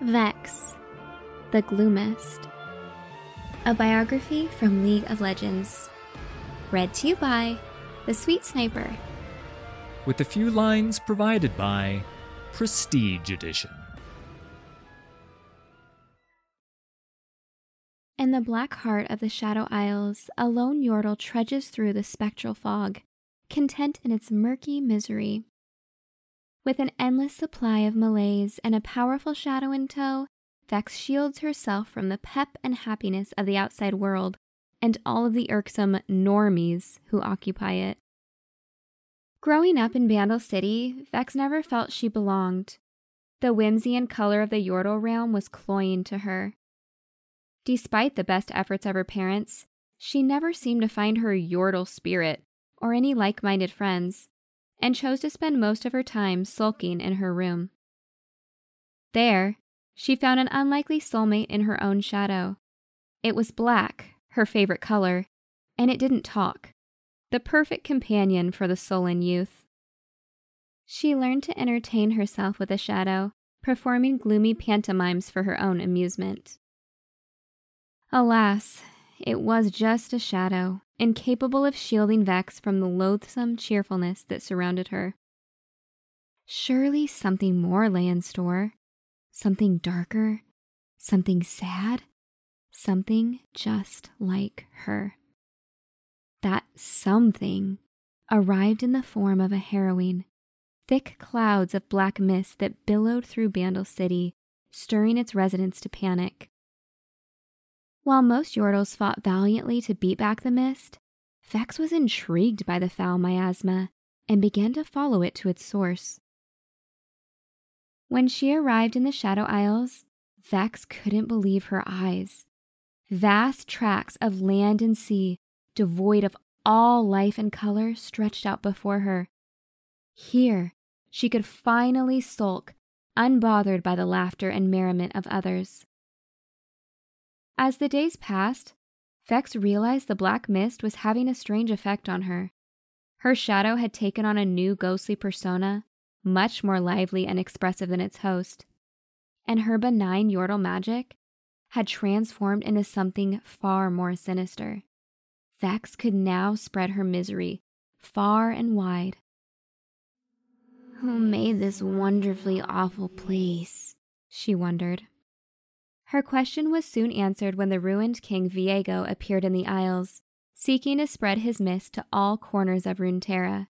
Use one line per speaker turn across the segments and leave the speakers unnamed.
Vex, The Gloomist. A biography from League of Legends. Read to you by The Sweet Sniper.
With a few lines provided by Prestige Edition.
In the black heart of the Shadow Isles, a lone Yordle trudges through the spectral fog, content in its murky misery. With an endless supply of malaise and a powerful shadow in tow, Vex shields herself from the pep and happiness of the outside world and all of the irksome normies who occupy it. Growing up in Bandle City, Vex never felt she belonged. The whimsy and color of the Yordle realm was cloying to her. Despite the best efforts of her parents, she never seemed to find her Yordle spirit or any like minded friends, and chose to spend most of her time sulking in her room. There, she found an unlikely soulmate in her own shadow. It was black, her favorite color, and it didn't talk. The perfect companion for the sullen youth. She learned to entertain herself with a shadow, performing gloomy pantomimes for her own amusement. Alas, it was just a shadow, incapable of shielding Vex from the loathsome cheerfulness that surrounded her. Surely something more lay in store. Something darker. Something sad. Something just like her. That something arrived in the form of a harrowing, thick clouds of black mist that billowed through Bandle City, stirring its residents to panic. While most Yordles fought valiantly to beat back the mist, Vex was intrigued by the foul miasma and began to follow it to its source. When she arrived in the Shadow Isles, Vex couldn't believe her eyes. Vast tracts of land and sea, devoid of all life and color, stretched out before her. Here, she could finally sulk, unbothered by the laughter and merriment of others. As the days passed, Vex realized the black mist was having a strange effect on her. Her shadow had taken on a new ghostly persona, much more lively and expressive than its host. And her benign Yordle magic had transformed into something far more sinister. Vex could now spread her misery far and wide. Who made this wonderfully awful place? she wondered. Her question was soon answered when the ruined King Viego appeared in the Isles, seeking to spread his mist to all corners of Runeterra.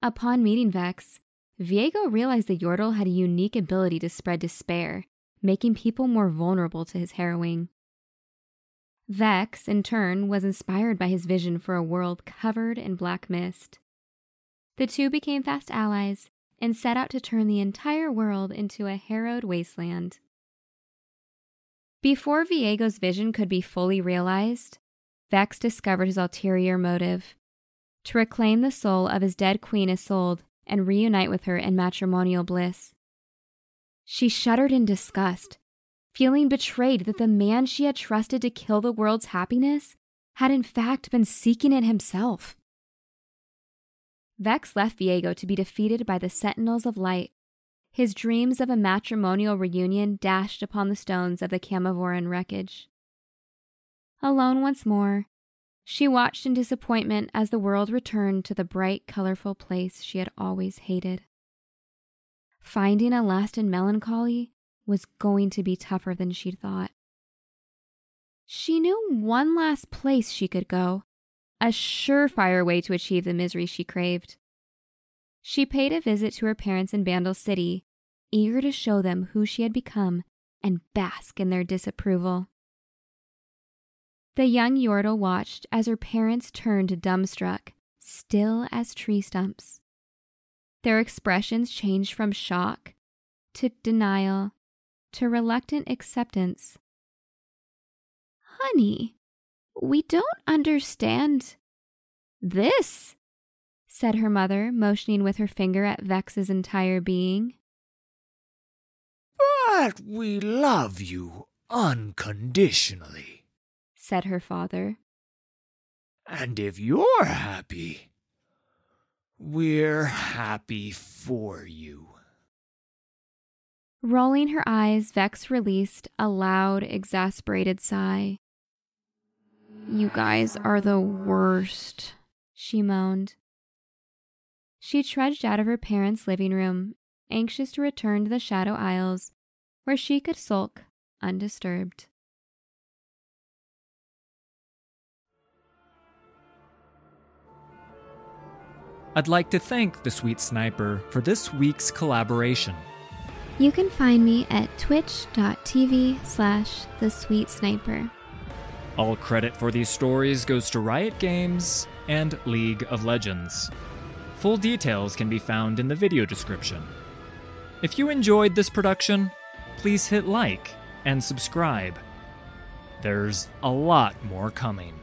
Upon meeting Vex, Viego realized the Yordle had a unique ability to spread despair, making people more vulnerable to his harrowing. Vex, in turn, was inspired by his vision for a world covered in black mist. The two became fast allies and set out to turn the entire world into a harrowed wasteland. Before Viego's vision could be fully realized, Vex discovered his ulterior motive to reclaim the soul of his dead queen Isolde and reunite with her in matrimonial bliss. She shuddered in disgust, feeling betrayed that the man she had trusted to kill the world's happiness had in fact been seeking it himself. Vex left Viego to be defeated by the Sentinels of Light his dreams of a matrimonial reunion dashed upon the stones of the Camavoran wreckage. Alone once more, she watched in disappointment as the world returned to the bright, colorful place she had always hated. Finding a last in melancholy was going to be tougher than she'd thought. She knew one last place she could go, a surefire way to achieve the misery she craved. She paid a visit to her parents in Bandle City, eager to show them who she had become and bask in their disapproval. The young Yordle watched as her parents turned dumbstruck, still as tree stumps. Their expressions changed from shock to denial to reluctant acceptance. Honey, we don't understand this, said her mother, motioning with her finger at Vex's entire being.
But we love you unconditionally,
said her father.
And if you're happy, we're happy for you.
Rolling her eyes, Vex released a loud, exasperated sigh. You guys are the worst, she moaned. She trudged out of her parents' living room, anxious to return to the Shadow Isles, where she could sulk undisturbed.
I'd like to thank the Sweet Sniper for this week's collaboration.
You can find me at twitch.tv slash the sweet sniper.
All credit for these stories goes to Riot Games and League of Legends. Full details can be found in the video description. If you enjoyed this production, please hit like and subscribe. There's a lot more coming.